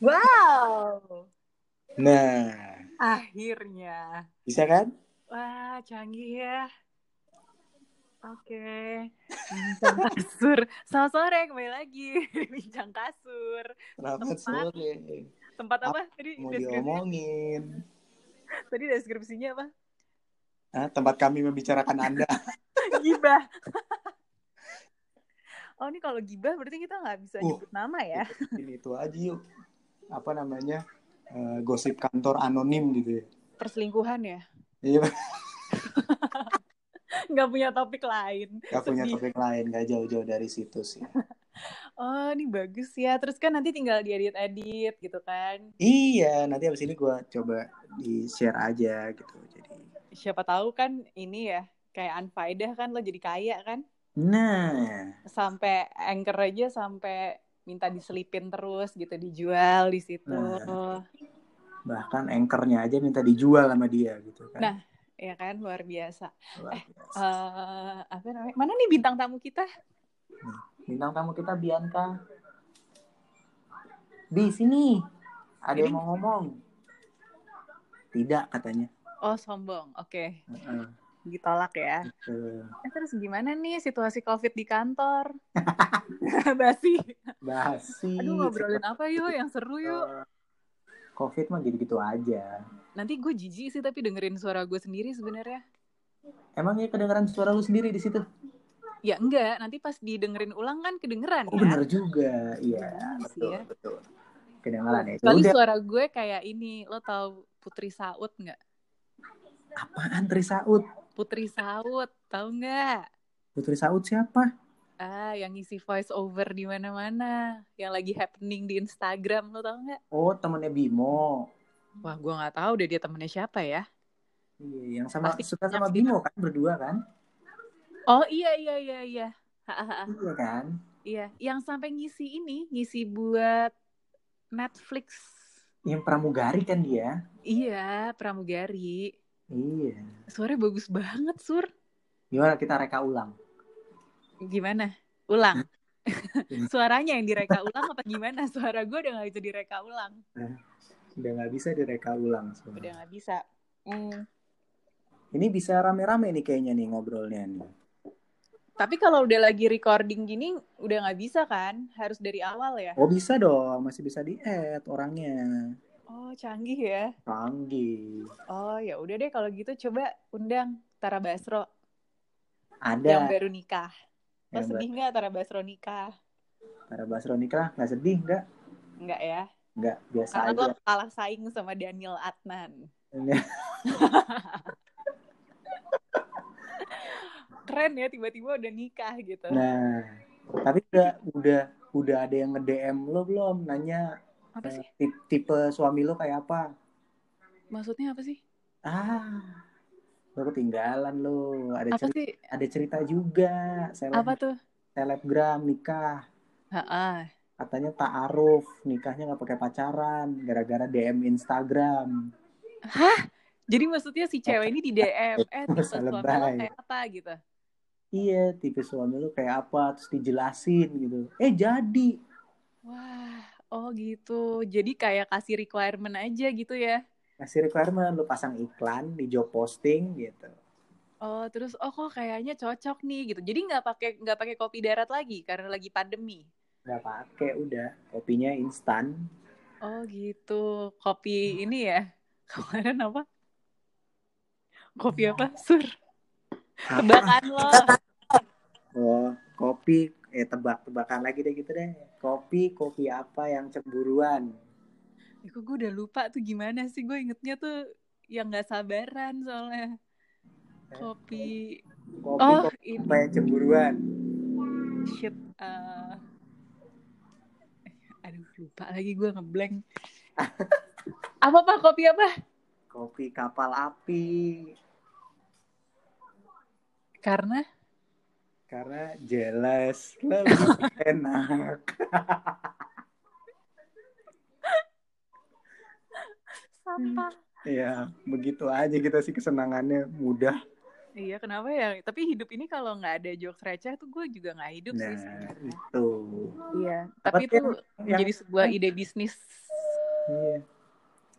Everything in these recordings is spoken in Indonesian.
Wow. Nah, Akhirnya. bisa kan? Wah, canggih ya. Oke. Bincang kasur. Selamat sore, kembali lagi. Bincang kasur. Selamat Tempat. sore. Tempat apa? Tadi Mau deskripsinya, diomongin. tadi deskripsinya apa? Hah, tempat kami membicarakan Anda. Gibah. oh, ini kalau gibah berarti kita nggak bisa Uh. nyebut nama ya? Ini itu aja yuk. Apa namanya? Eh, gosip kantor anonim gitu ya. Perselingkuhan ya? Iya, Nggak punya topik lain. gak punya topik lain, gak jauh-jauh dari situ sih. Oh, ini bagus ya. Terus kan nanti tinggal diedit-edit gitu kan. Iya, nanti abis ini gue coba di-share aja gitu. Jadi, Siapa tahu kan ini ya, kayak unfaedah kan lo jadi kaya kan. nah, Sampai anchor aja sampai minta diselipin terus gitu, dijual di situ. Nah. bahkan anchornya aja minta dijual sama dia gitu kan. Nah, Ya kan, luar biasa. Luar biasa. Eh, apa namanya? Mana nih bintang tamu kita? Bintang tamu kita Bianca. Di sini. Ada Ini? yang mau ngomong. Tidak katanya. Oh, sombong. Oke, Heeh. Ditolak ya. Tuh. Eh, terus gimana nih situasi COVID di kantor? Basi. Basi. Aduh, ngobrolin apa yuk yang seru yuk. Covid mah gitu-gitu aja. Nanti gue jijik sih tapi dengerin suara gue sendiri sebenarnya. Emang ya kedengeran suara lu sendiri di situ? Ya enggak, nanti pas didengerin ulang kan kedengeran Oh ya. bener juga. Iya, Bener sih betul, ya. betul. Kedengeran ya. Suara gue kayak ini, lo tau Putri Saud nggak? apaan Tri Saud? Putri Saud, tau nggak? Putri Saud siapa? Ah, yang ngisi voice over di mana-mana, yang lagi happening di Instagram, lo tau nggak? Oh, temennya Bimo. Wah, gue nggak tahu deh dia temennya siapa ya. Iya, yang sama Pasti suka sama. Bimo kan berdua kan? Oh iya iya iya iya. Iya kan? Iya, yang sampai ngisi ini, ngisi buat Netflix. Yang pramugari kan dia? Iya, pramugari. Iya. Suaranya bagus banget, Sur. Gimana kita reka ulang? Gimana? Ulang. Suaranya yang direka ulang apa gimana? Suara gue udah gak bisa direka ulang. Udah nggak bisa direka ulang. Udah soalnya. gak bisa. Hmm. Ini bisa rame-rame nih kayaknya nih ngobrolnya nih. Tapi kalau udah lagi recording gini, udah gak bisa kan? Harus dari awal ya? Oh bisa dong, masih bisa di add orangnya. Oh, canggih ya. Canggih. Oh, ya udah deh kalau gitu coba undang Tara Basro yang Ada. baru nikah. Lo Yang sedih nggak Tara Basro nikah? Tara Basro nikah nggak sedih nggak? Enggak ya? Nggak biasa Karena aja. lo kalah saing sama Daniel Adnan. Keren ya tiba-tiba udah nikah gitu. Nah, tapi udah udah udah ada yang nge DM lo belum nanya apa eh, sih? tip- tipe suami lo kayak apa? Maksudnya apa sih? Ah, lo ketinggalan lo. Ada Apa cerita, sih? ada cerita juga. Seleb, Apa tuh? selebgram nikah. Ha-ah. Katanya ta'aruf, nikahnya nggak pakai pacaran, gara-gara DM Instagram. Jadi maksudnya si cewek ini di DM, eh tipe suami lo kayak apa gitu. Iya, tipe suami lo kayak apa, terus dijelasin gitu. Eh jadi, Wah, oh gitu. Jadi kayak kasih requirement aja gitu ya. ngasih requirement lo pasang iklan di job posting gitu. Oh, terus oh kok kayaknya cocok nih gitu. Jadi nggak pakai nggak pakai kopi darat lagi karena lagi pandemi. Nggak pakai udah, kopinya instan. Oh gitu. Kopi ini ya. Kemarin apa? Kopi apa? Sur. Tebakan lo. Oh, kopi, eh tebak-tebakan lagi deh gitu deh. Kopi, kopi apa yang cemburuan? Ya, kok gue udah lupa tuh gimana sih? Gue ingetnya tuh yang nggak sabaran soalnya. Kopi. Kopi, Oh, kopi ini. apa yang cemburuan? Shit. eh. aduh, lupa lagi gue ngeblank. apa pak kopi apa? Kopi kapal api. Karena Karena jelas lebih enak. sampah. Ya, begitu aja kita sih kesenangannya mudah. Iya, kenapa ya? Tapi hidup ini kalau nggak ada jokes receh tuh gue juga nggak hidup sih. Nah, sebenarnya. itu. Iya, tapi Apa itu yang- menjadi sebuah ide bisnis Iya.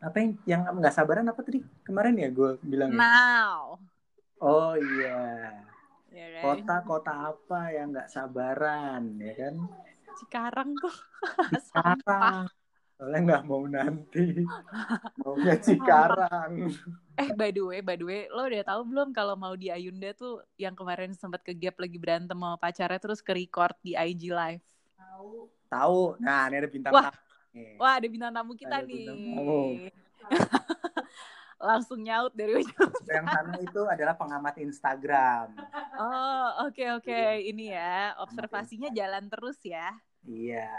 Apa yang yang nggak sabaran apa tadi? Kemarin ya gue bilang. ya? Now. Oh iya. Ya kan? Kota-kota apa yang nggak sabaran ya kan? Cikarang kok. Cikarang. Soalnya nggak mau nanti. Maunya Cikarang. Eh, by the way, by the way, lo udah tahu belum kalau mau di Ayunda tuh yang kemarin sempat ke gap lagi berantem sama pacarnya terus ke record di IG live. Tahu? Nah, ini ada bintang Wah. tamu nih. Wah, ada bintang tamu kita Ada nih. bintang tamu. Langsung nyaut dari ujung. Yang sana itu adalah pengamat Instagram. Oh, oke oke. Iya. Ini ya, observasinya jalan terus ya. Iya.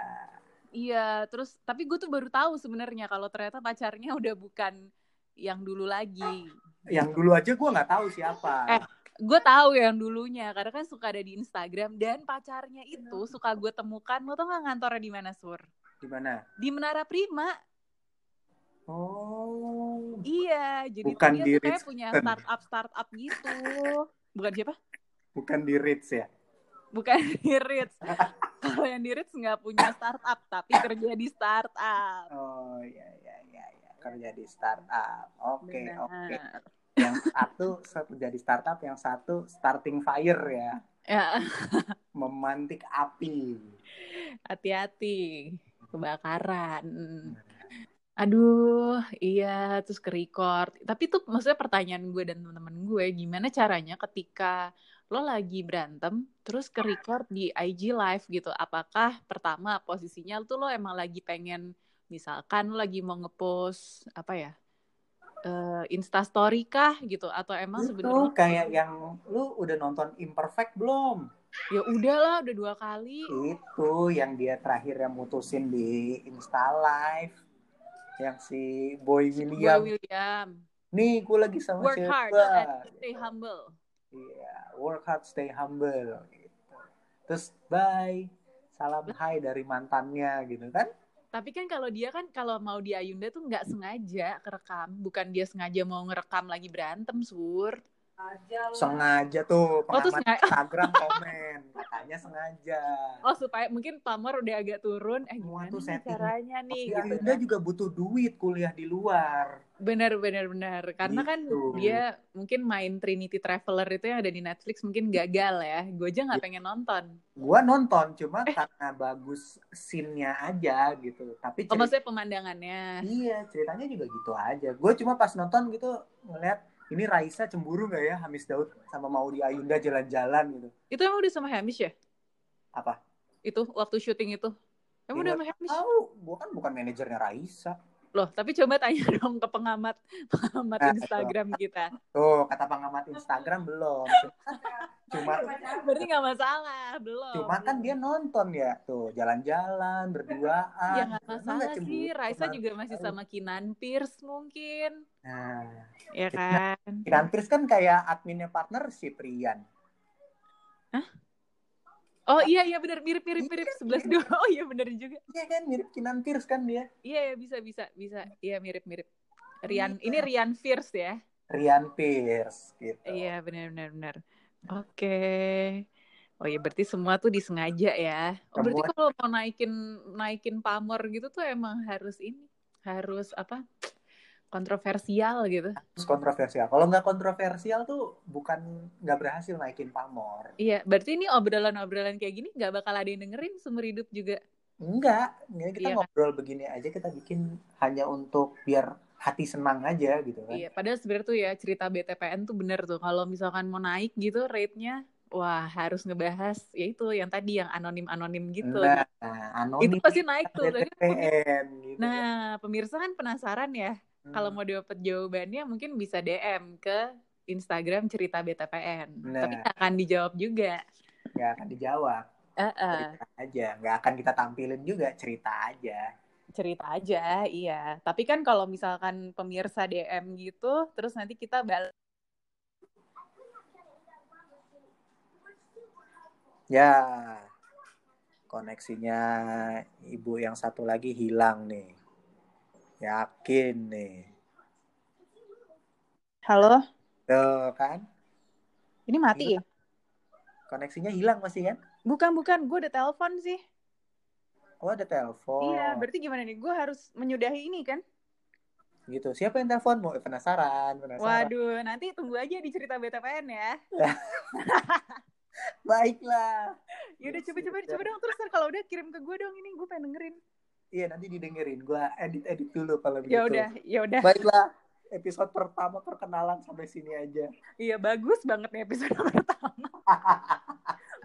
Iya, terus tapi gue tuh baru tahu sebenarnya kalau ternyata pacarnya udah bukan yang dulu lagi. Yang dulu aja gue nggak tahu siapa. Eh. Gue tahu yang dulunya karena kan suka ada di Instagram dan pacarnya itu suka gue temukan. Lo tau gak ngantornya di mana sur? Di mana? Di Menara Prima. Oh. Iya, jadi Bukan dia di tuh kayak punya startup startup gitu. Bukan siapa? Bukan di Ritz ya? Bukan di Ritz. Kalau yang di Ritz nggak punya startup tapi kerja di startup. Oh iya iya iya iya. kerja di startup. Oke Benar. oke. Yang satu kerja di startup, yang satu starting fire ya, Ya, memantik api. hati-hati kebakaran. Aduh, iya terus ke record. Tapi tuh maksudnya pertanyaan gue dan teman-teman gue, gimana caranya ketika lo lagi berantem terus ke record di IG live gitu? Apakah pertama posisinya tuh lo emang lagi pengen misalkan lo lagi mau ngepost apa ya? eh Insta story kah gitu atau emang Itu sebenarnya kayak yang lu udah nonton Imperfect belum? ya udahlah udah dua kali Itu yang dia terakhir yang mutusin di Insta Live. Yang si Boy Boy William. William Nih, gue lagi sama work cewek hard gua. and stay humble Iya, work hard, stay humble. Gitu. Terus bye, salam hai dari mantannya gitu kan? Tapi kan kalau dia kan kalau mau di Ayunda tuh nggak sengaja kerekam, bukan dia sengaja mau ngerekam lagi berantem, Sur. Sengaja tuh Oh, tuh pengamat sengaja. Instagram komen, katanya sengaja. Oh, supaya mungkin pamor udah agak turun. Eh, Semua gimana tuh nih setting. caranya nih? Tapi Gitu Ayunda kan. juga butuh duit kuliah di luar. Bener, bener, bener. Karena kan Gitu. dia mungkin main Trinity Traveler itu yang ada di Netflix mungkin gagal ya. Gue aja Iya. nggak pengen nonton. Gua nonton cuma Eh. karena bagus scene-nya aja gitu. Tapi Oh, cerita, maksudnya pemandangannya. iya ceritanya juga gitu aja. Gue cuma pas nonton gitu ngeliat ini Raisa cemburu nggak ya Hamis Daud sama mau di Ayunda jalan-jalan gitu. Itu emang udah sama Hamish ya? Apa? Itu waktu syuting itu. Emang Ya, udah sama Hamish? Tahu, gue kan bukan manajernya Raisa. Loh, tapi coba tanya dong ke pengamat pengamat Nah, Instagram kita. Tuh, kata pengamat Instagram belum. Cuma Berarti nggak masalah, belum. cuma kan dia nonton ya tuh jalan-jalan berduaan. Ya nggak masalah nggak sih, Raisa sama- juga masih sama Kinan Pierce mungkin. Nah, Ya kan? Kinan Pierce kan kayak adminnya partnership Rian. Oh iya iya benar mirip mirip mirip sebelas dua. Oh iya benar juga. Iya kan mirip Kinan Pierce kan dia. Iya ya, bisa bisa bisa. Iya mirip mirip. Rian ini Rian Fierce ya. Rian Pierce gitu. Iya benar benar benar. Oke. Oh iya berarti semua tuh disengaja ya. Oh berarti kalau mau naikin naikin pamor gitu tuh emang harus ini harus apa? kontroversial gitu. Terus kontroversial. Kalau nggak kontroversial tuh bukan nggak berhasil naikin pamor. Iya, berarti ini obrolan-obrolan kayak gini nggak bakal ada yang dengerin seumur hidup juga. Enggak, ini kita Iya kan? ngobrol begini aja kita bikin hanya untuk biar hati senang aja gitu kan. Iya, padahal sebenarnya tuh ya cerita BTPN tuh bener tuh. Kalau misalkan mau naik gitu rate-nya, wah harus ngebahas ya itu yang tadi yang anonim-anonim gitu. Nah, anonim itu pasti naik tuh. BTPN gitu. Nah, pemirsa kan penasaran ya. Hmm. Kalau mau dapat jawabannya mungkin bisa DM ke Instagram cerita BTPN. Nah. Tapi nggak akan dijawab juga. nggak akan dijawab, Eh, eh, cerita aja. Nggak akan kita tampilin juga, cerita aja. Cerita aja, iya. Tapi kan kalau misalkan pemirsa DM gitu, terus nanti kita balik. Ya, koneksinya ibu yang satu lagi hilang nih. Yakin nih. Halo, Tuh kan, ini mati ya? koneksinya hilang masih kan? Bukan, bukan. Gue udah telepon sih. Oh ada telepon. Iya, berarti gimana nih? Gue harus menyudahi ini kan? Gitu. Siapa yang telepon? Mau eh, penasaran, penasaran. Waduh, nanti tunggu aja di cerita BTPN ya. Baiklah. Yaudah coba coba coba dong terus kalau udah kirim ke gue dong ini gue pengen dengerin. Iya nanti didengerin. Gua edit-edit dulu kalau begitu. Ya udah, ya udah. Baiklah. Episode pertama perkenalan sampai sini aja. Iya bagus banget nih episode pertama.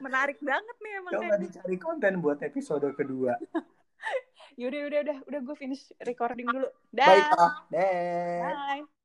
Menarik banget nih emang. Coba dicari konten buat episode kedua. Yaudah, udah, udah, udah gue finish recording dulu. Dah. Baiklah. Deh. Bye.